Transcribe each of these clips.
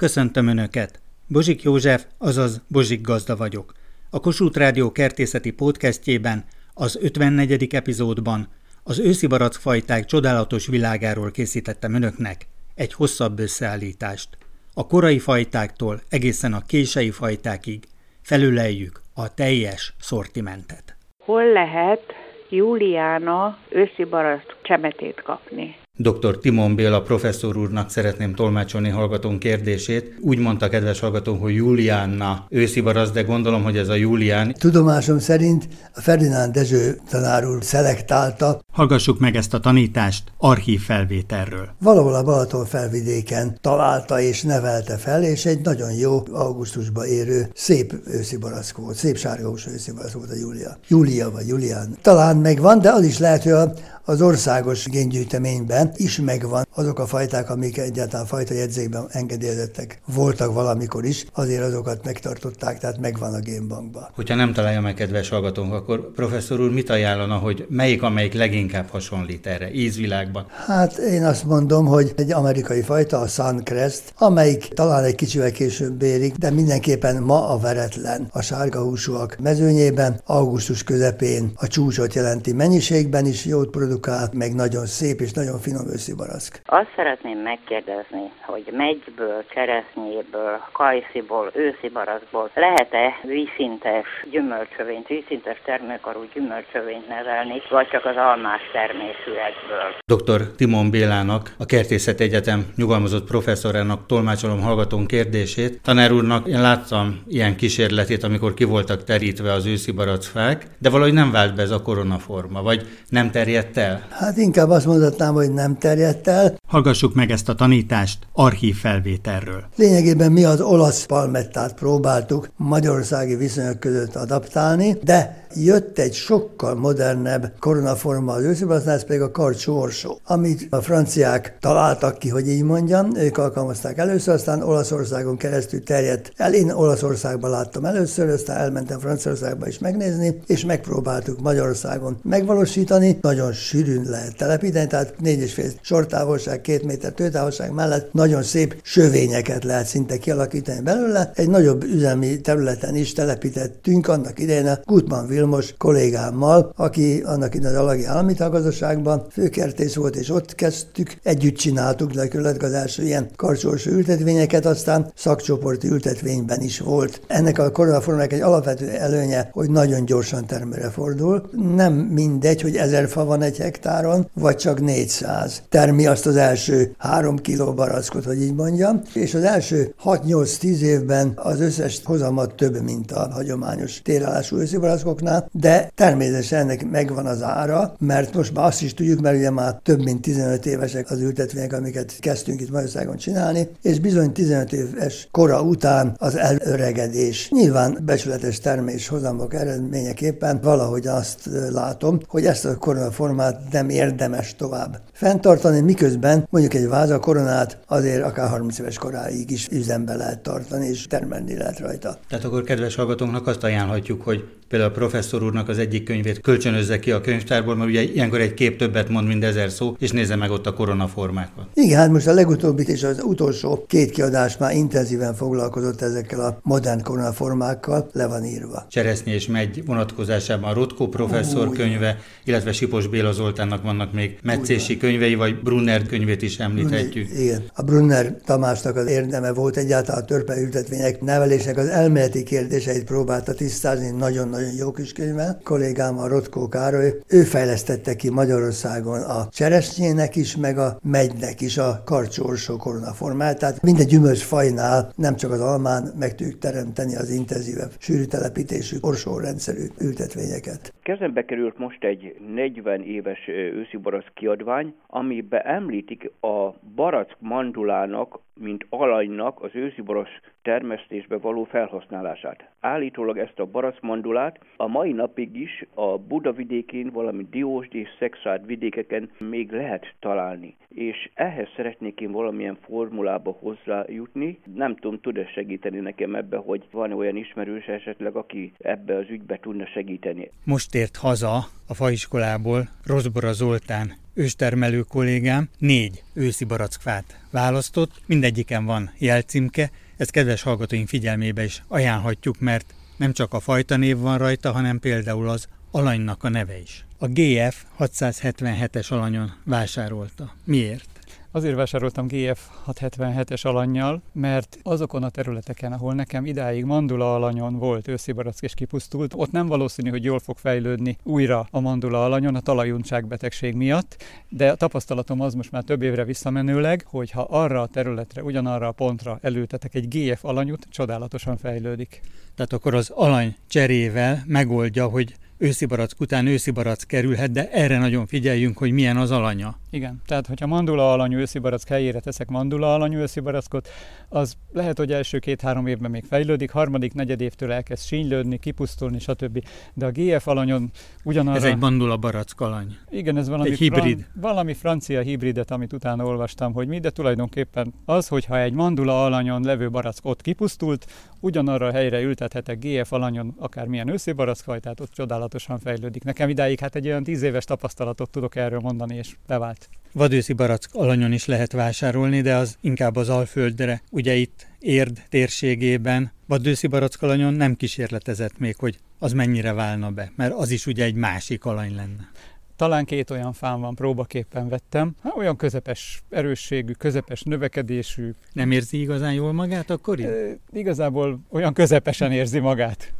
Köszöntöm Önöket! Bozsik József, azaz Bozsik Gazda vagyok. A Kossuth Rádió kertészeti podcastjében, az 54. epizódban az őszi barackfajták csodálatos világáról készítettem Önöknek egy hosszabb összeállítást. A korai fajtáktól egészen a kései fajtákig felüleljük a teljes szortimentet. Hol lehet Júliána őszi csemetét kapni? Dr. Timon Béla professzor úrnak szeretném tolmácsolni hallgatón kérdését. Úgy mondta kedves hallgatón, hogy Juliánna őszi barasz, de gondolom, hogy ez a Julián. Tudomásom szerint a Ferdinánd Dezső tanár úr szelektálta. Hallgassuk meg ezt a tanítást archív felvételről. Valahol a Balaton felvidéken találta és nevelte fel, és egy nagyon jó augusztusba érő szép őszi barack volt, szép sárgahús őszi barack volt a Júlia. Júlia vagy Julián. Talán megvan, de az is lehet, hogy a az országos géngyűjteményben is megvan azok a fajták, amik egyáltalán fajta jegyzékben engedélyezettek voltak valamikor is, azért azokat megtartották, tehát megvan a génbankban. Hogyha nem találja meg kedves hallgatónk, akkor professzor úr mit ajánlana, hogy melyik, amelyik leginkább hasonlít erre ízvilágban? Hát én azt mondom, hogy egy amerikai fajta, a Suncrest, amelyik talán egy kicsivel később érik, de mindenképpen ma a veretlen. A sárga húsúak mezőnyében, augusztus közepén a csúcsot jelenti mennyiségben is jót produkál, produkált, meg nagyon szép és nagyon finom őszi barack. Azt szeretném megkérdezni, hogy megyből, cseresznyéből, kajsziból, őszi barackból lehet-e vízszintes gyümölcsövényt, vízszintes termőkarú gyümölcsövényt nevelni, vagy csak az almás termésűekből? Dr. Timon Bélának, a Kertészet Egyetem nyugalmazott professzorának tolmácsolom hallgatón kérdését. Tanár úrnak én láttam ilyen kísérletét, amikor ki voltak terítve az őszi barackfák, de valahogy nem vált be ez a koronaforma, vagy nem terjedt el? el? Hát inkább azt mondhatnám, hogy nem terjedt el. Hallgassuk meg ezt a tanítást archív felvételről. Lényegében mi az olasz palmettát próbáltuk magyarországi viszonyok között adaptálni, de jött egy sokkal modernebb koronaforma az ősziből, ez pedig a karcsú orsó, amit a franciák találtak ki, hogy így mondjam, ők alkalmazták először, aztán Olaszországon keresztül terjedt el. Én Olaszországban láttam először, aztán elmentem Franciaországba is megnézni, és megpróbáltuk Magyarországon megvalósítani. Nagyon sűrűn lehet telepíteni, tehát négy és fél sortávolság, két méter tőtávolság mellett nagyon szép sövényeket lehet szinte kialakítani belőle. Egy nagyobb üzemi területen is telepítettünk annak idején a Gutmann Vilmos kollégámmal, aki annak idején az Alagi Állami Tagazdaságban főkertész volt, és ott kezdtük, együtt csináltuk gyakorlatilag az első ilyen karcsós ültetvényeket, aztán szakcsoporti ültetvényben is volt. Ennek a koronaformának egy alapvető előnye, hogy nagyon gyorsan termőre fordul. Nem mindegy, hogy ezer fa van egy hektáron, vagy csak 400. Termi azt az első három kiló barackot, hogy így mondjam, és az első 6-8-10 évben az összes hozamat több, mint a hagyományos térállású őszibarackoknál, de természetesen ennek megvan az ára, mert most már azt is tudjuk, mert ugye már több mint 15 évesek az ültetvények, amiket kezdtünk itt Magyarországon csinálni, és bizony 15 éves kora után az elöregedés. Nyilván becsületes termés hozamok eredményeképpen valahogy azt látom, hogy ezt a koronaformát nem érdemes tovább fenntartani, miközben mondjuk egy váza koronát azért akár 30 éves koráig is üzembe lehet tartani, és termelni lehet rajta. Tehát akkor kedves hallgatónknak azt ajánlhatjuk, hogy például a professzor úrnak az egyik könyvét kölcsönözze ki a könyvtárból, mert ugye ilyenkor egy kép többet mond, mint ezer szó, és nézze meg ott a koronaformákat. Igen, hát most a legutóbbi és az utolsó két kiadás már intenzíven foglalkozott ezekkel a modern koronaformákkal, le van írva. Cseresznyi és megy vonatkozásában a Rotko professzor Úgy. könyve, illetve Sipos Béla Zoltánnak vannak még meccési könyvei, vagy Brunner könyvét is említhetjük. Brunner, igen. A Brunner Tamásnak az érdeme volt egyáltalán a törpeültetvények nevelésnek az elméleti kérdéseit próbálta tisztázni, nagyon nagyon jó kis könyve. Kollégám a Rotkó Károly, ő fejlesztette ki Magyarországon a cseresnyének is, meg a megynek is a karcsorsó koronaformát. Tehát minden gyümölcsfajnál, nem csak az almán meg tudjuk teremteni az intenzívebb sűrű telepítésű orsórendszerű ültetvényeket. Kezembe került most egy 40 éves őszi kiadvány, amiben említik a barack mandulának, mint alanynak az őszi barack termesztésbe való felhasználását. Állítólag ezt a barack mandulát a mai napig is a Buda vidékén, valamint Diósd és Szexárd vidékeken még lehet találni. És ehhez szeretnék én valamilyen formulába hozzájutni. Nem tudom, tud-e segíteni nekem ebbe, hogy van olyan ismerős esetleg, aki ebbe az ügybe tudna segíteni. Most ért haza a faiskolából Rozbora Zoltán őstermelő kollégám négy őszi barackfát választott, mindegyiken van jelcímke, ezt kedves hallgatóink figyelmébe is ajánlhatjuk, mert nem csak a fajta név van rajta, hanem például az alanynak a neve is. A GF 677-es alanyon vásárolta. Miért? Azért vásároltam GF 677-es alanyjal, mert azokon a területeken, ahol nekem idáig mandula alanyon volt őszi barack és kipusztult, ott nem valószínű, hogy jól fog fejlődni újra a mandula alanyon a talajuntság miatt, de a tapasztalatom az most már több évre visszamenőleg, hogy ha arra a területre, ugyanarra a pontra elültetek egy GF alanyút, csodálatosan fejlődik. Tehát akkor az alany cserével megoldja, hogy őszi barack után őszi barack kerülhet, de erre nagyon figyeljünk, hogy milyen az alanya. Igen, tehát hogyha mandula alanyú őszi barack helyére teszek mandula alanyú őszi barackot, az lehet, hogy első két-három évben még fejlődik, harmadik, negyed évtől elkezd sínylődni, kipusztulni, stb. De a GF alanyon ugyanarra... Ez egy mandula barack alany. Igen, ez valami, egy hibrid. Fran... valami francia hibridet, amit utána olvastam, hogy mi, de tulajdonképpen az, hogyha egy mandula alanyon levő barack ott kipusztult, ugyanarra a helyre ültethetek GF alanyon akármilyen őszi barackfajtát, ott csodálatosan fejlődik. Nekem idáig hát egy olyan tíz éves tapasztalatot tudok erről mondani, és bevált. Vadőszi barack alanyon is lehet vásárolni, de az inkább az Alföldre. Ugye itt Érd térségében vadőszi barack alanyon nem kísérletezett még, hogy az mennyire válna be, mert az is ugye egy másik alany lenne. Talán két olyan fán van, próbaképpen vettem. Hát olyan közepes erősségű, közepes növekedésű. Nem érzi igazán jól magát akkor? E, igazából olyan közepesen érzi magát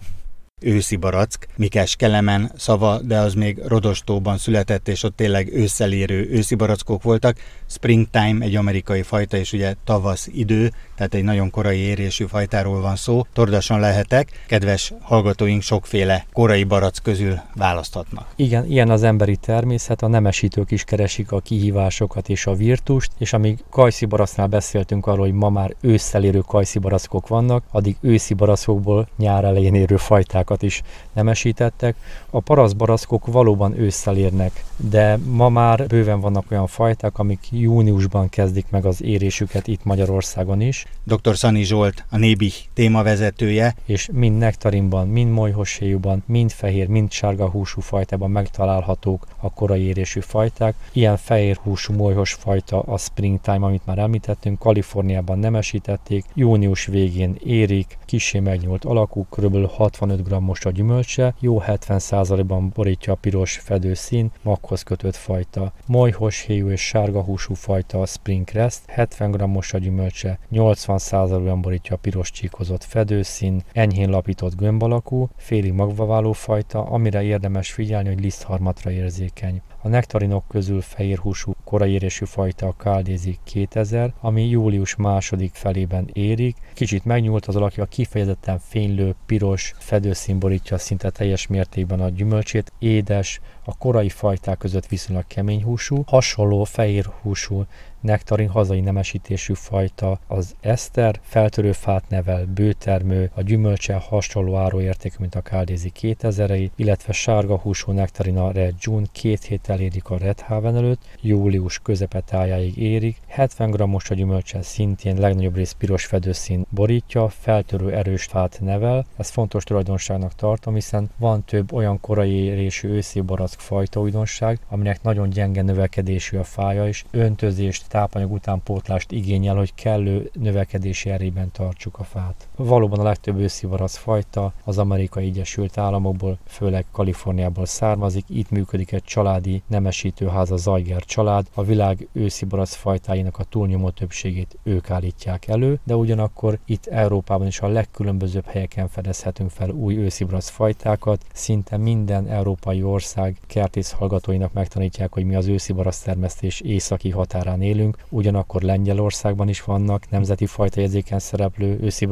őszi barack, Mikes Kelemen szava, de az még Rodostóban született, és ott tényleg ősszel érő őszi barackok voltak. Springtime egy amerikai fajta, és ugye tavasz idő, tehát egy nagyon korai érésű fajtáról van szó. Tordasan lehetek, kedves hallgatóink sokféle korai barack közül választhatnak. Igen, ilyen az emberi természet, a nemesítők is keresik a kihívásokat és a virtust, és amíg kajszi baracnál beszéltünk arról, hogy ma már ősszel érő kajszi vannak, addig őszi barackokból nyár elején érő fajták fajtákat is nemesítettek. A paraszbaraszkok valóban ősszel érnek, de ma már bőven vannak olyan fajták, amik júniusban kezdik meg az érésüket itt Magyarországon is. Dr. Szani Zsolt, a Nébi témavezetője. És mind nektarinban, mind molyhosséjúban, mind fehér, mind sárga húsú fajtában megtalálhatók a korai érésű fajták. Ilyen fehér húsú molyhos fajta a Springtime, amit már említettünk, Kaliforniában nemesítették, június végén érik, kisé megnyúlt alakú, kb. 65 g most a gyümölcse, jó 70%-ban borítja a piros fedőszín, maghoz kötött fajta. Molyhos héjú és sárga húsú fajta a Spring Crest, 70 g-os a gyümölcse, 80%-ban borítja a piros csíkozott fedőszín, enyhén lapított gömb alakú, félig magvaváló fajta, amire érdemes figyelni, hogy lisztharmatra érzékeny. A nektarinok közül fehérhúsú korai érésű fajta a Káldézi 2000, ami július második felében érik. Kicsit megnyúlt az alakja, kifejezetten fénylő, piros fedőszín borítja szinte teljes mértékben a gyümölcsét, édes, a korai fajták között viszonylag kemény húsú, hasonló fehér húsú nektarin hazai nemesítésű fajta az eszter, feltörő fát nevel, bőtermő, a gyümölcse hasonló áróérték, mint a káldézi 2000 illetve sárga húsú nektarina Red June két héttel érik a Red Haven előtt, július közepetájáig érik, 70 g-os a gyümölcse szintén legnagyobb rész piros fedőszín borítja, feltörő erős fát nevel, ez fontos tulajdonságnak tartom, hiszen van több olyan korai érésű őszi barack fajta újdonság, aminek nagyon gyenge növekedésű a fája, és öntözést tápanyag utánpótlást igényel, hogy kellő növekedési erében tartsuk a fát. Valóban a legtöbb őszivarasz fajta az amerikai Egyesült Államokból, főleg Kaliforniából származik. Itt működik egy családi nemesítőház, a Zajger család. A világ őszibarasz fajtáinak a túlnyomó többségét ők állítják elő, de ugyanakkor itt Európában is a legkülönbözőbb helyeken fedezhetünk fel új őszibarasz fajtákat. Szinte minden európai ország kertész hallgatóinak megtanítják, hogy mi az őszibarasz termesztés északi határán élünk, élünk, ugyanakkor Lengyelországban is vannak nemzeti fajtajegyzéken szereplő őszi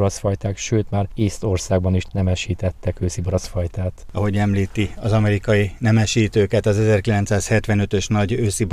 sőt már Észtországban is nemesítettek őszi fajtát. Ahogy említi az amerikai nemesítőket, az 1975-ös nagy őszi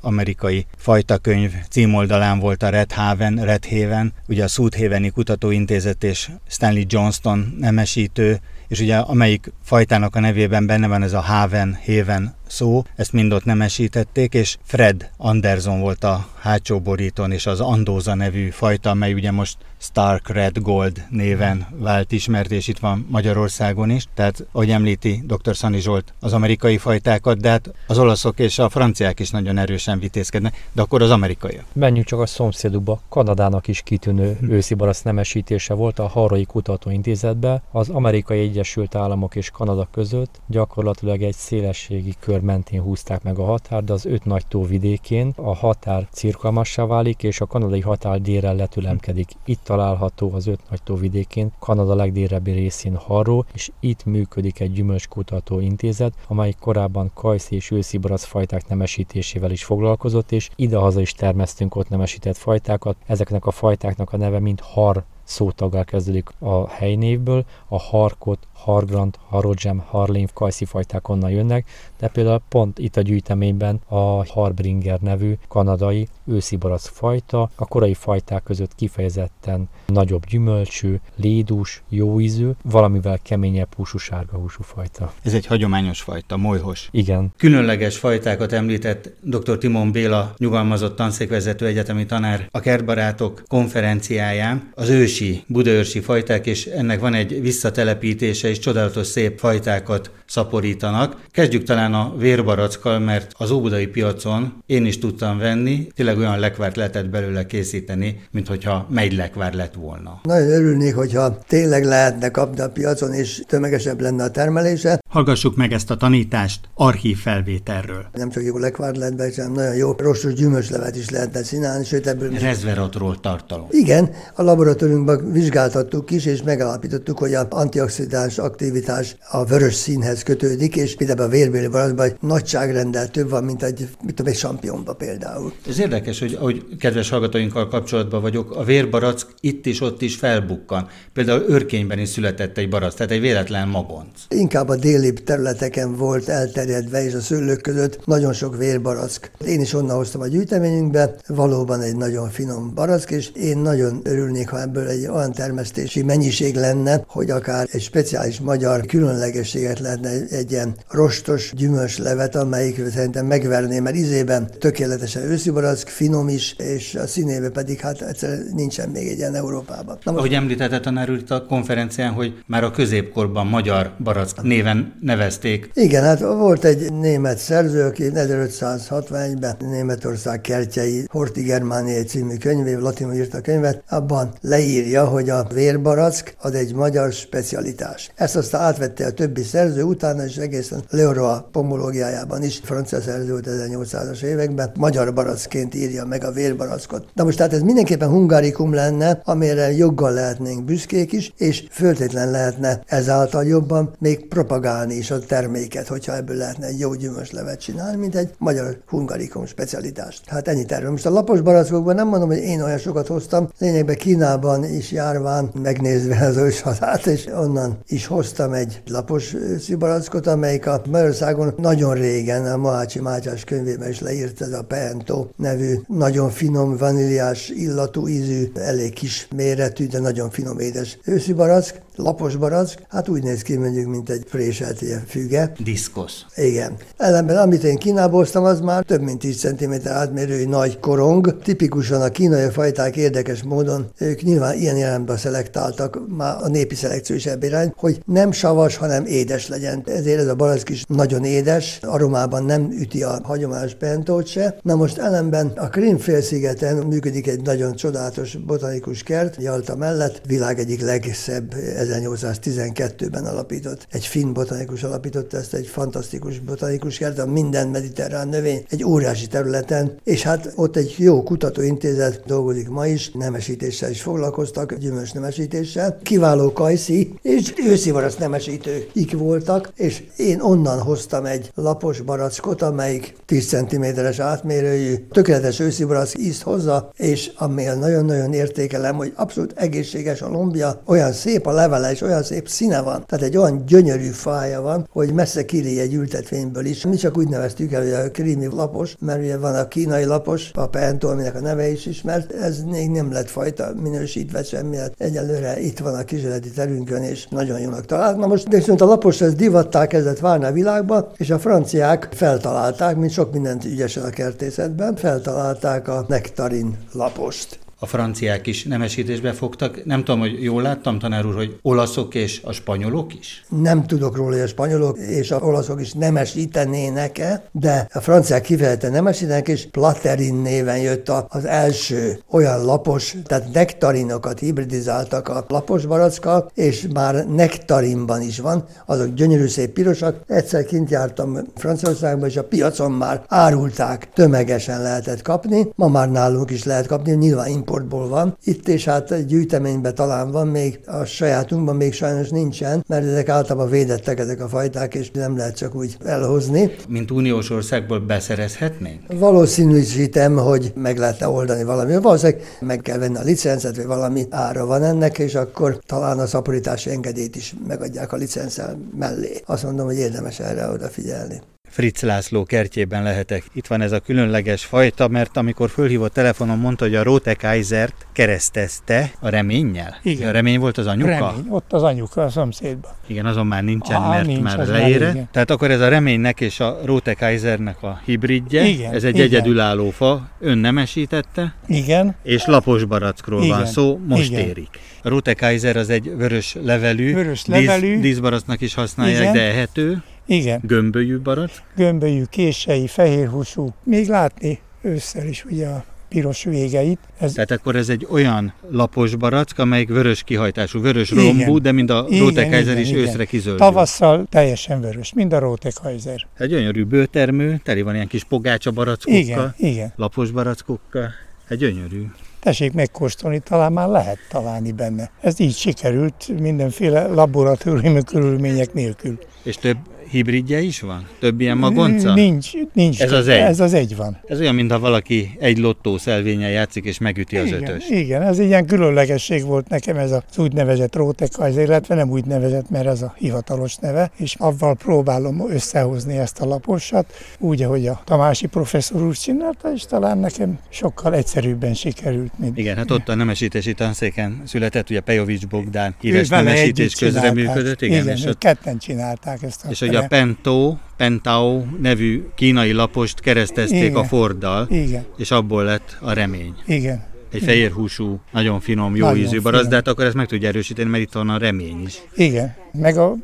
amerikai fajtakönyv címoldalán volt a Red Haven, Red Haven, ugye a Sudhaveni Kutatóintézet és Stanley Johnston nemesítő és ugye amelyik fajtának a nevében benne van ez a Haven, Haven szó, ezt mind ott nemesítették, és Fred Anderson volt a hátsó borítón, és az Andóza nevű fajta, amely ugye most Stark Red Gold néven vált ismert, és itt van Magyarországon is. Tehát, ahogy említi dr. Szani Zsolt, az amerikai fajtákat, de hát az olaszok és a franciák is nagyon erősen vitézkednek, de akkor az amerikaiak. Menjünk csak a szomszédukba. Kanadának is kitűnő őszi barasz nemesítése volt a Harai Kutatóintézetben. Az Amerikai Egyesült Államok és Kanada között gyakorlatilag egy szélességi kör mentén húzták meg a határ, de az öt nagy tó vidékén a határ cirkalmassá válik, és a kanadai határ délre letülemkedik. Itt található az öt nagy tó vidékén, Kanada legdélebbi részén Harró, és itt működik egy gyümölcskutató intézet, amely korábban kajsz és őszi barack fajták nemesítésével is foglalkozott, és idehaza is termesztünk ott nemesített fajtákat. Ezeknek a fajtáknak a neve mind har szótaggal kezdődik a helynévből, a harkot, hargrant, harodzsem, harlén, kajszi fajták onnan jönnek, de például pont itt a gyűjteményben a Harbringer nevű kanadai őszi barack fajta, a korai fajták között kifejezetten nagyobb gyümölcsű, lédús, jó ízű, valamivel keményebb húsú sárga húsú fajta. Ez egy hagyományos fajta, molyhos. Igen. Különleges fajtákat említett dr. Timon Béla, nyugalmazott tanszékvezető egyetemi tanár a kertbarátok konferenciáján. Az ősi, budaörsi fajták, és ennek van egy visszatelepítése, és csodálatos szép fajtákat szaporítanak. Kezdjük talán a vérbarackkal, mert az óbudai piacon én is tudtam venni, tényleg olyan lekvárt lehetett belőle készíteni, mint hogyha lekvár lett volna. Nagyon örülnék, hogyha tényleg lehetne kapni a piacon, és tömegesebb lenne a termelése. Hallgassuk meg ezt a tanítást archív felvételről. Nem csak jó lekvárt lehet be, hanem nagyon jó rostos gyümölcslevet is lehetne csinálni, sőt ebből... Resveratrol tartalom. Igen, a laboratóriumban vizsgáltattuk is, és megalapítottuk, hogy a antioxidáns aktivitás a vörös színhez kötődik, és például a vérbéli baraszban nagyságrendel több van, mint egy, mit tudom, egy sampionba például. Ez érdekes, hogy ahogy kedves hallgatóinkkal kapcsolatban vagyok, a vérbarack itt is ott is felbukkan. Például Örkényben is született egy barack, tehát egy véletlen magonc. Inkább a délibb területeken volt elterjedve, és a szőlők között nagyon sok vérbarack. Én is onnan hoztam a gyűjteményünkbe, valóban egy nagyon finom barack, és én nagyon örülnék, ha ebből egy olyan termesztési mennyiség lenne, hogy akár egy speciális magyar különlegességet lehetne egy ilyen rostos gyümölcslevet, amelyik szerintem megverné, mert izében tökéletesen őszi barack, finom is, és a színébe pedig hát egyszer nincsen még egy ilyen Európában. Na most... Ahogy említette tanár úr itt a konferencián, hogy már a középkorban magyar barack néven nevezték. Igen, hát volt egy német szerző, aki 1561-ben Németország kertjei Horti Germániai című könyvé, latinul írta a könyvet, abban leírja, hogy a vérbarack az egy magyar specialitás. Ezt aztán átvette a többi szerző utána, és egészen Leroy pomológiájában is, francia szerző volt 1800-as években, magyar barackként írja meg a vérbarackot. Na most tehát ez mindenképpen hungarikum lenne, amire joggal lehetnénk büszkék is, és föltétlen lehetne ezáltal jobban még propagálni is a terméket, hogyha ebből lehetne egy jó gyümölcslevet csinálni, mint egy magyar hungarikum specialitást. Hát ennyit erről. Most a lapos barackokban nem mondom, hogy én olyan sokat hoztam, lényegben Kínában is járván megnézve az őshazát, és onnan is hoztam egy lapos szibarackot, amelyik a Magyarországon nagyon régen a Mohácsi Mátyás könyvében is leírt ez a Pento nevű, nagyon finom, vaníliás illatú ízű, elég kis méretű, de nagyon finom édes őszi barack, lapos barack, hát úgy néz ki mondjuk, mint egy préselt ilyen füge. Diszkosz. Igen. Ellenben, amit én Kínából hoztam, az már több mint 10 cm átmérői nagy korong. Tipikusan a kínai fajták érdekes módon, ők nyilván ilyen jelenben szelektáltak, már a népi szelekció is ebben irány, hogy nem savas, hanem édes legyen. Ezért ez a barack is nagyon édes, aromában nem üti a hagyományos pentót se. Na most ellenben a Krim-félszigeten működik egy nagyon csodálatos botanikus kert, Jalta mellett, világ egyik legszebb 1812-ben alapított. Egy finn botanikus alapította ezt, egy fantasztikus botanikus kert, a minden mediterrán növény egy óriási területen, és hát ott egy jó kutatóintézet dolgozik ma is, nemesítéssel is foglalkoztak, gyümölcs nemesítéssel. Kiváló kajszi és őszi barack nemesítők voltak, és én onnan hoztam egy lapos barackot, amelyik 10 cm-es átmérőjű, tökéletes őszi barack ízt hozza, és ami nagyon-nagyon értékelem, hogy abszolút egészséges a lombja, olyan szép a levele, és olyan szép színe van. Tehát egy olyan gyönyörű fája van, hogy messze kiri egy ültetvényből is. Mi csak úgy neveztük el, hogy a krími lapos, mert ugye van a kínai lapos, a pentó, aminek a neve is ismert, ez még nem lett fajta minősítve semmi, hát egyelőre itt van a kísérleti terünkön, és nagyon jónak talált. Na most viszont a lapos ez divattá kezdett válni a világba, és a franciák feltalálták, mint sok mindent ügyesen a kertészetben, feltalálták a nektarin lapost a franciák is nemesítésbe fogtak. Nem tudom, hogy jól láttam, tanár úr, hogy olaszok és a spanyolok is? Nem tudok róla, hogy a spanyolok és a olaszok is nemesítenének-e, de a franciák kifejezetten nemesítenek, és Platerin néven jött az első olyan lapos, tehát nektarinokat hibridizáltak a lapos barackkal, és már nektarinban is van, azok gyönyörű szép pirosak. Egyszer kint jártam Franciaországban, és a piacon már árulták, tömegesen lehetett kapni. Ma már nálunk is lehet kapni, nyilván importból van. Itt és hát gyűjteményben talán van, még a sajátunkban még sajnos nincsen, mert ezek általában védettek ezek a fajták, és nem lehet csak úgy elhozni. Mint uniós országból beszerezhetnénk? Valószínűsítem, hogy meg lehetne oldani valami. Valószínűleg meg kell venni a licencet, vagy valami ára van ennek, és akkor talán a szaporítási engedélyt is megadják a licenszel mellé. Azt mondom, hogy érdemes erre odafigyelni. Fritz László kertjében lehetek. Itt van ez a különleges fajta, mert amikor fölhívott telefonon, mondta, hogy a Rote Kaisert keresztezte a reménnyel. Igen. A remény volt az anyuka? Remény, ott az anyuka a szomszédban. Igen, azon már nincsen, Á, mert nincs, már leére. már igen. Tehát akkor ez a reménynek és a Rote Kaisernek a hibridje. Igen, ez egy igen. egyedülálló fa, ön nemesítette, Igen, és lapos barackról van Igen, szó, most igen. érik. A Rote Kaiser az egy vörös levelű, Vörös levelű. Dísz, díszbaracknak is használják, Igen. de ehető, igen. gömbölyű barack. Gömbölyű, kései, fehérhúsú. Még látni ősszel is ugye a piros végeit. Ez Tehát akkor ez egy olyan lapos barack, amelyik vörös kihajtású, vörös Igen. rombú, de mind a igen, is igen. őszre kizöldül. tavasszal teljesen vörös, mind a Rotekaiser. Egy gyönyörű bőtermő, teli van ilyen kis pogácsa barackokkal, Igen, igen. lapos barackokkal. Egy gyönyörű. Tessék megkóstolni, talán már lehet találni benne. Ez így sikerült mindenféle laboratóriumi körülmények nélkül. És több hibridje is van? Több ilyen magonca? Nincs, nincs. Ez az egy? Ez az egy van. Ez olyan, mintha valaki egy lottó szelvényel játszik, és megüti az igen, ötös. igen, ez ilyen különlegesség volt nekem ez az úgynevezett Rotekaiser, illetve nem úgy nevezett, mert ez a hivatalos neve, és avval próbálom összehozni ezt a laposat, úgy, ahogy a Tamási professzor úr csinálta, és talán nekem sokkal egyszerűbben sikerült, mint Igen, hát ott a nemesítési tanszéken született, ugye Pejovics Bogdán híres nemesítés közreműködött, igen, igen és, ott, ketten csinálták ezt a és hogy a Pento, Pentao nevű kínai lapost keresztezték Igen. a Forddal, Igen, és abból lett a remény. igen. Egy fehér húsú, nagyon finom, jó Nagyon ízű hát akkor ezt meg tudja erősíteni, mert itt van a remény is. Igen, meg a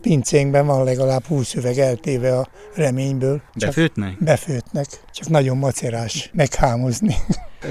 pincénkben van legalább 20 üveg eltéve a reményből. Csak Befőtnek? befőtnek, csak nagyon macerás meghámozni.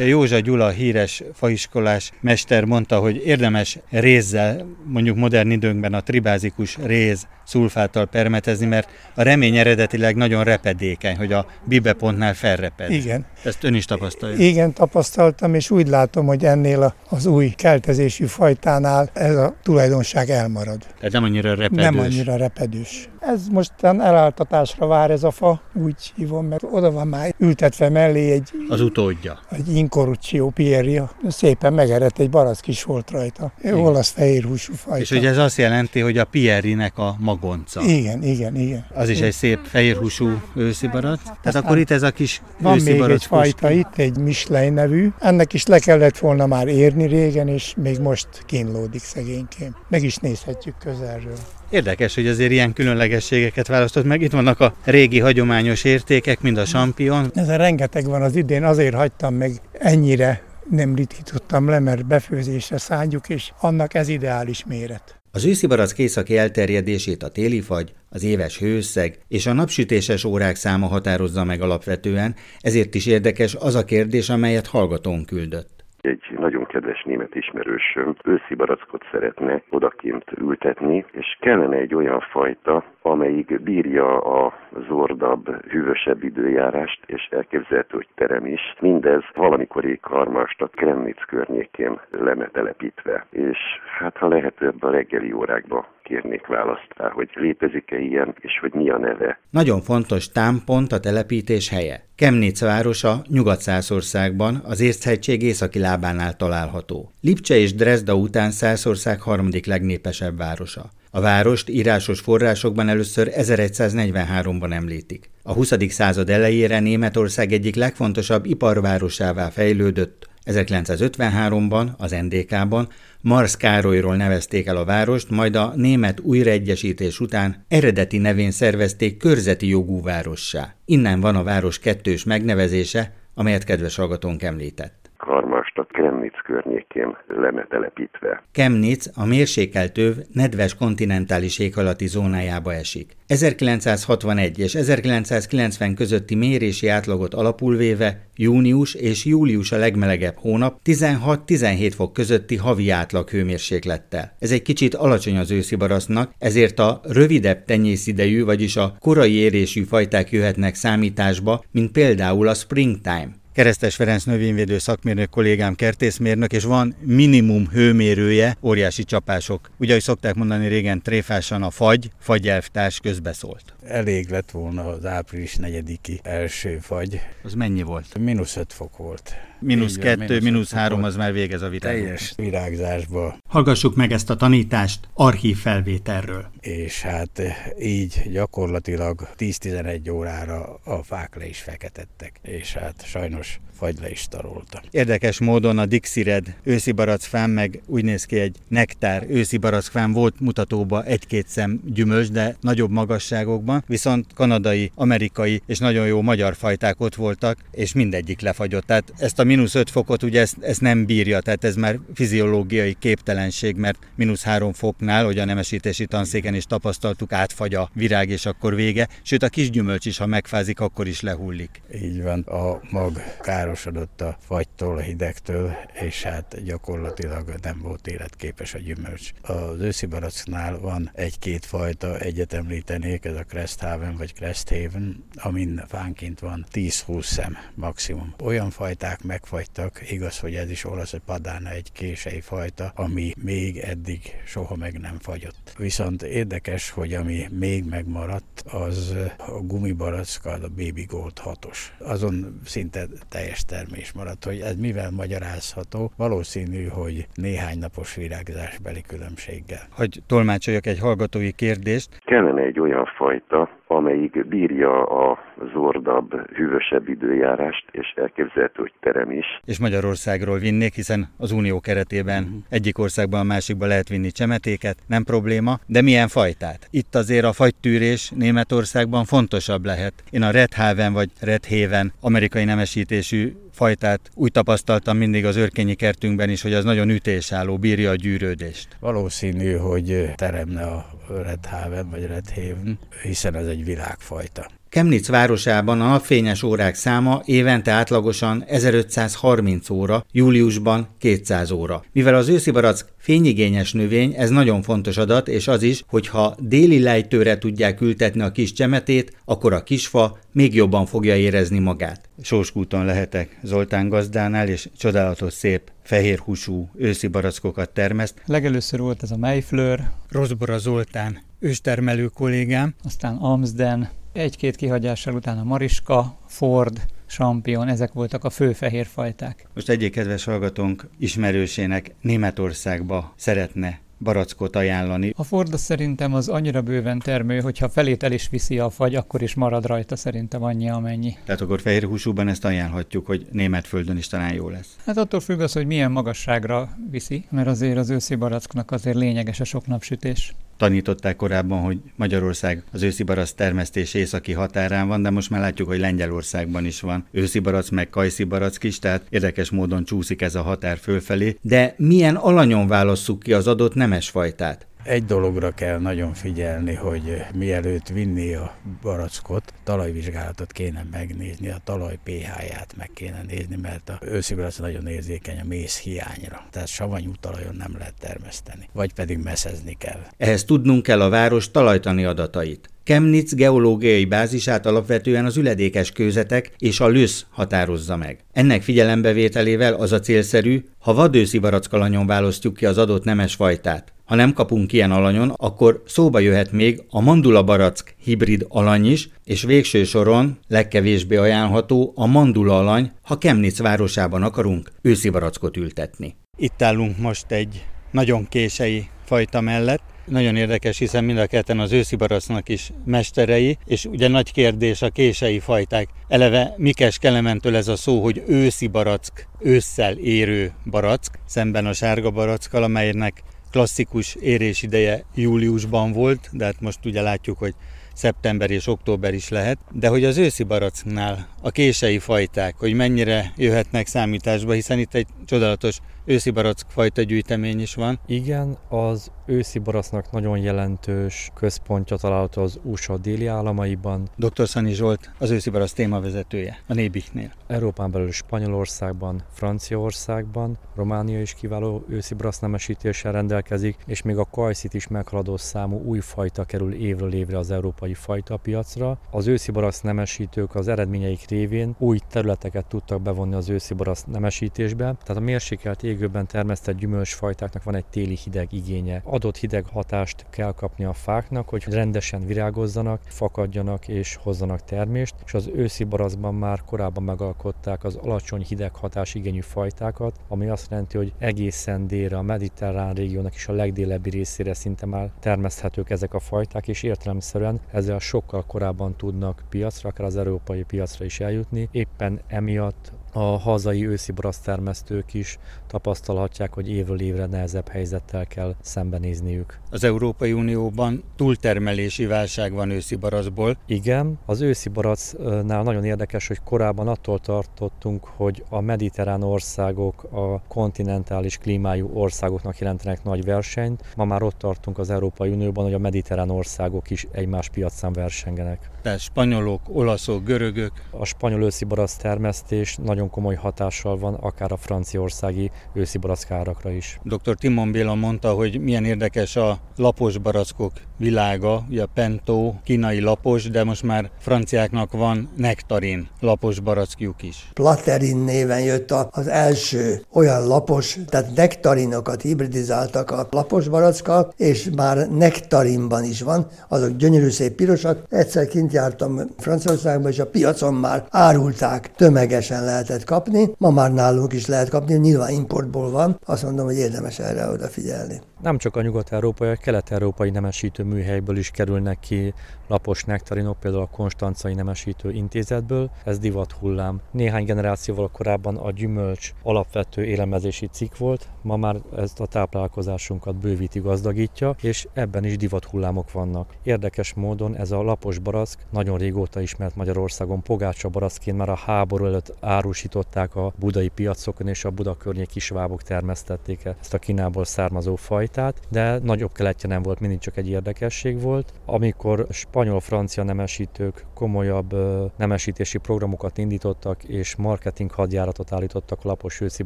Józsa Gyula, híres faiskolás mester mondta, hogy érdemes rézzel, mondjuk modern időnkben a tribázikus réz szulfáttal permetezni, mert a remény eredetileg nagyon repedékeny, hogy a bibepontnál felreped. Igen. Ezt ön is tapasztalja. Igen, tapasztaltam, és úgy látom, hogy ennél az új keltezésű fajtánál ez a tulajdonság elmarad. Tehát nem annyira repedős. Nem annyira repedős. Ez mostan eláltatásra vár ez a fa, úgy hívom, mert oda van már ültetve mellé egy, Az utódja. egy Incorruccio Pieria. Szépen megerett, egy barack is volt rajta. Olasz fehérhúsú fajta. És ugye ez azt jelenti, hogy a Pierinek a magonca. Igen, igen, igen. Az is egy szép fehérhúsú őszi barack. Tehát akkor itt ez a kis Van még egy fajta itt, egy Michelin nevű. Ennek is le kellett volna már érni régen, és még most kínlódik szegénykém. Meg is nézhetjük közelről. Érdekes, hogy azért ilyen különlegességeket választott meg. Itt vannak a régi hagyományos értékek, mind a sampion. Ez a rengeteg van az idén, azért hagytam meg ennyire nem ritkítottam le, mert befőzésre szálljuk, és annak ez ideális méret. Az őszi barack északi elterjedését a téli fagy, az éves hőszeg és a napsütéses órák száma határozza meg alapvetően, ezért is érdekes az a kérdés, amelyet hallgatón küldött. Egy nagyon kedves német ismerősöm őszi barackot szeretne odakint ültetni, és kellene egy olyan fajta, amelyik bírja a zordabb, hűvösebb időjárást, és elképzelhető, hogy terem is. Mindez valamikori Karmastad Kremnitz környékén lenne telepítve. És hát ha lehető ebbe a reggeli órákba kérnék választ rá, hogy létezik-e ilyen, és hogy mi a neve. Nagyon fontos támpont a telepítés helye. Kemnitz városa Nyugat-Szászországban, az Észthegység északi lábánál található. Lipcse és Dresda után Szászország harmadik legnépesebb városa. A várost írásos forrásokban először 1143-ban említik. A 20. század elejére Németország egyik legfontosabb iparvárosává fejlődött, 1953-ban az NDK-ban Mars Károlyról nevezték el a várost, majd a német újraegyesítés után eredeti nevén szervezték körzeti jogú várossá. Innen van a város kettős megnevezése, amelyet kedves hallgatónk említett. Karmast a Kremnitz környékén lemetelepítve. Kemnitz a mérsékelt öv nedves kontinentális éghajlati zónájába esik. 1961 és 1990 közötti mérési átlagot alapul véve június és július a legmelegebb hónap 16-17 fok közötti havi átlag hőmérséklettel. Ez egy kicsit alacsony az őszi barasznak, ezért a rövidebb tenyészidejű, vagyis a korai érésű fajták jöhetnek számításba, mint például a springtime. Keresztes Ferenc növényvédő szakmérnök kollégám kertészmérnök, és van minimum hőmérője, óriási csapások. Ugye, hogy szokták mondani régen tréfásan a fagy, fagyelvtárs közbeszólt. Elég lett volna az április 4 első fagy. Az mennyi volt? Minusz 5 fok volt. Mínusz kettő, mínusz három, az már végez a virág. Teljes virágzásba. Hallgassuk meg ezt a tanítást archív felvételről. És hát így gyakorlatilag 10-11 órára a fák le is feketettek, és hát sajnos fagy le is tarolta. Érdekes módon a Dixired őszi barackfám meg úgy néz ki egy nektár őszi barackfám volt mutatóba egy-két szem gyümölcs, de nagyobb magasságokban, viszont kanadai, amerikai és nagyon jó magyar fajták ott voltak, és mindegyik lefagyott. Tehát ezt a mínusz 5 fokot ugye ezt, ezt nem bírja, tehát ez már fiziológiai képtelenség, mert mínusz 3 foknál, hogy a nemesítési tanszéken is tapasztaltuk, átfagy a virág és akkor vége, sőt a kis gyümölcs is, ha megfázik, akkor is lehullik. Így van, a mag károsodott a fagytól, a hidegtől, és hát gyakorlatilag nem volt életképes a gyümölcs. Az őszi baracknál van egy-két fajta, egyet említenék, ez a Cresthaven vagy Cresthaven, amin fánként van 10-20 szem maximum. Olyan fajták meg megfagytak. Igaz, hogy ez is olasz padána egy kései fajta, ami még eddig soha meg nem fagyott. Viszont érdekes, hogy ami még megmaradt, az a gumibaracka, a Baby Gold 6-os. Azon szinte teljes termés maradt, hogy ez mivel magyarázható. Valószínű, hogy néhány napos virágzásbeli különbséggel. Hogy tolmácsoljak egy hallgatói kérdést. Kellene egy olyan fajta, amelyik bírja a zordabb, hűvösebb időjárást, és elképzelhető, hogy terem is. És Magyarországról vinnék, hiszen az unió keretében uh-huh. egyik országban a másikba lehet vinni csemetéket, nem probléma, de milyen fajtát? Itt azért a fagytűrés Németországban fontosabb lehet. Én a Red Haven vagy Red Haven amerikai nemesítésű fajtát úgy tapasztaltam mindig az örkényi kertünkben is, hogy az nagyon ütésálló, bírja a gyűrődést. Valószínű, hogy teremne a Red Haven vagy Red Haven, hiszen ez egy világfajta. Chemnitz városában a napfényes órák száma évente átlagosan 1530 óra, júliusban 200 óra. Mivel az őszi barack fényigényes növény, ez nagyon fontos adat, és az is, hogy ha déli lejtőre tudják ültetni a kis csemetét, akkor a kisfa még jobban fogja érezni magát. Sóskúton lehetek Zoltán gazdánál, és csodálatos szép fehér húsú őszi barackokat termeszt. Legelőször volt ez a Mayfleur. Rosbora Zoltán, őstermelő kollégám. Aztán Amsden, egy-két kihagyással utána Mariska, Ford, Champion, ezek voltak a fő fehérfajták. Most egyik kedves hallgatónk ismerősének Németországba szeretne barackot ajánlani. A Ford szerintem az annyira bőven termő, hogyha felét el is viszi a fagy, akkor is marad rajta szerintem annyi, amennyi. Tehát akkor fehér húsúban ezt ajánlhatjuk, hogy német földön is talán jó lesz. Hát attól függ az, hogy milyen magasságra viszi, mert azért az őszi baracknak azért lényeges a sok napsütés tanították korábban, hogy Magyarország az őszi barack termesztés északi határán van, de most már látjuk, hogy Lengyelországban is van őszi barack, meg kajszi barack is, tehát érdekes módon csúszik ez a határ fölfelé. De milyen alanyon válasszuk ki az adott nemes fajtát? Egy dologra kell nagyon figyelni, hogy mielőtt vinni a barackot, talajvizsgálatot kéne megnézni, a talaj pH-ját meg kéne nézni, mert a őszi barack nagyon érzékeny a mész hiányra. Tehát savanyú talajon nem lehet termeszteni, vagy pedig meszezni kell. Ehhez tudnunk kell a város talajtani adatait. Chemnitz geológiai bázisát alapvetően az üledékes kőzetek és a lősz határozza meg. Ennek figyelembevételével az a célszerű, ha vadőszi barackalanyon választjuk ki az adott nemes fajtát. Ha nem kapunk ilyen alanyon, akkor szóba jöhet még a mandula barack hibrid alany is, és végső soron legkevésbé ajánlható a mandula alany, ha Chemnitz városában akarunk őszi ültetni. Itt állunk most egy nagyon kései fajta mellett, nagyon érdekes, hiszen mind a ketten az őszi baracnak is mesterei, és ugye nagy kérdés a kései fajták. Eleve Mikes Kelementől ez a szó, hogy őszi barack, ősszel érő barack, szemben a sárga barackkal, amelynek klasszikus érés ideje júliusban volt, de hát most ugye látjuk, hogy szeptember és október is lehet, de hogy az őszi baracknál a kései fajták, hogy mennyire jöhetnek számításba, hiszen itt egy csodálatos őszi barack fajta gyűjtemény is van. Igen, az őszi baracnak nagyon jelentős központja található az USA déli államaiban. Dr. Szani Zsolt az őszi barack témavezetője a Nébiknél. Európán belül Spanyolországban, Franciaországban, Románia is kiváló őszi barack nemesítéssel rendelkezik, és még a kajszit is meghaladó számú új fajta kerül évről évre az európai fajta piacra. Az őszi barack nemesítők az eredményeik révén új területeket tudtak bevonni az őszi barack nemesítésbe, tehát a mérsékelt ég légőben termesztett gyümölcsfajtáknak van egy téli hideg igénye. Adott hideg hatást kell kapni a fáknak, hogy rendesen virágozzanak, fakadjanak és hozzanak termést, és az őszi barazban már korábban megalkották az alacsony hideg hatás igényű fajtákat, ami azt jelenti, hogy egészen délre a mediterrán régiónak is a legdélebbi részére szinte már termeszthetők ezek a fajták, és értelemszerűen ezzel sokkal korábban tudnak piacra, akár az európai piacra is eljutni. Éppen emiatt a hazai őszi termesztők is tapasztalhatják, hogy évről évre nehezebb helyzettel kell szembenézniük. Az Európai Unióban túltermelési válság van őszi baracból. Igen, az őszi baracnál nagyon érdekes, hogy korábban attól tartottunk, hogy a mediterrán országok a kontinentális klímájú országoknak jelentenek nagy versenyt. Ma már ott tartunk az Európai Unióban, hogy a mediterrán országok is egymás piacán versengenek. Tehát spanyolok, olaszok, görögök. A spanyol őszi barac termesztés nagyon komoly hatással van akár a franciaországi őszi barackárakra is. Dr. Timon Béla mondta, hogy milyen érdekes a lapos barackok világa, ugye a Pento, kínai lapos, de most már franciáknak van nektarin lapos barackjuk is. Platerin néven jött az első olyan lapos, tehát nektarinokat hibridizáltak a lapos barackkal, és már nektarinban is van, azok gyönyörű szép pirosak. Egyszer kint jártam Franciaországban, és a piacon már árulták, tömegesen lehetett kapni, ma már nálunk is lehet kapni, nyilván importból van, azt mondom, hogy érdemes erre odafigyelni. Nem csak a nyugat-európai, a kelet-európai nemesítő műhelyből is kerülnek ki lapos nektarinok, például a Konstancai Nemesítő Intézetből, ez divat hullám. Néhány generációval korábban a gyümölcs alapvető élelmezési cikk volt, ma már ezt a táplálkozásunkat bővíti, gazdagítja, és ebben is divat hullámok vannak. Érdekes módon ez a lapos barack nagyon régóta ismert Magyarországon, pogácsa barackként már a háború előtt árusították a budai piacokon, és a Buda környék kisvábok termesztették ezt a Kínából származó fajtát, de nagyobb keletje nem volt, mindig csak egy érdekesség volt. Amikor spanyol-francia nemesítők komolyabb nemesítési programokat indítottak, és marketing hadjáratot állítottak a lapos őszi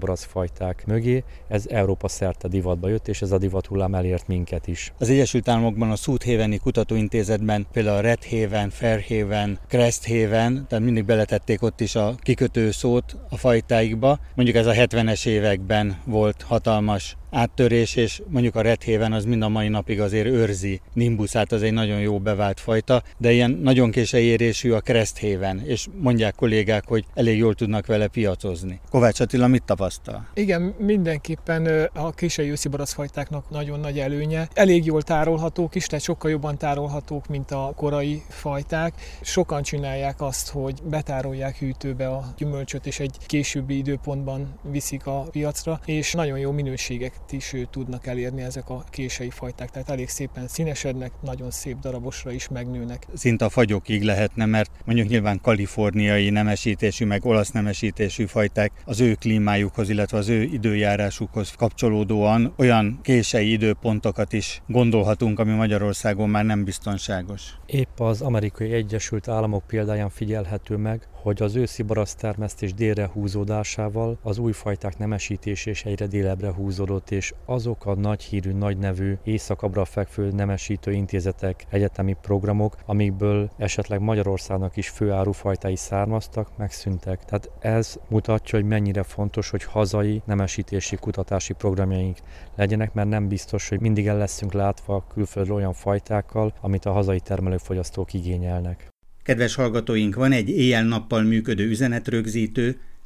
fajták mögé, ez Európa szerte divatba jött, és ez a divat hullám elért minket is. Az Egyesült Államokban a South kutatóintézetben például a Red Haven, Fairhaven, Crest Haven, tehát mindig beletették ott is a kikötő szót a fajtáikba. Mondjuk ez a 70-es években volt hatalmas áttörés, és mondjuk a rethéven az mind a mai napig azért őrzi Nimbusát, az egy nagyon jó bevált fajta, de ilyen nagyon késői érésű a Cresthaven, és mondják kollégák, hogy elég jól tudnak vele piacozni. Kovács Attila mit tapasztal? Igen, mindenképpen a késői őszi fajtáknak nagyon nagy előnye. Elég jól tárolhatók is, tehát sokkal jobban tárolhatók, mint a korai fajták. Sokan csinálják azt, hogy betárolják hűtőbe a gyümölcsöt, és egy későbbi időpontban viszik a piacra, és nagyon jó minőségek is tudnak elérni ezek a kései fajták. Tehát elég szépen színesednek, nagyon szép darabosra is megnőnek. Szinte a fagyokig lehetne, mert mondjuk nyilván kaliforniai nemesítésű, meg olasz nemesítésű fajták az ő klímájukhoz, illetve az ő időjárásukhoz kapcsolódóan olyan kései időpontokat is gondolhatunk, ami Magyarországon már nem biztonságos. Épp az amerikai Egyesült Államok példáján figyelhető meg, hogy az őszi termesztés délre húzódásával az új fajták nemesítés és egyre délebbre húzódott, és azok a nagy hírű, nagy nevű, északabbra fekvő nemesítő intézetek, egyetemi programok, amikből esetleg Magyarországnak is főárufajtái származtak, megszűntek. Tehát ez mutatja, hogy mennyire fontos, hogy hazai nemesítési kutatási programjaink legyenek, mert nem biztos, hogy mindig el leszünk látva külföldről olyan fajtákkal, amit a hazai termelőfogyasztók igényelnek. Kedves hallgatóink, van egy éjjel-nappal működő üzenetrögzítő,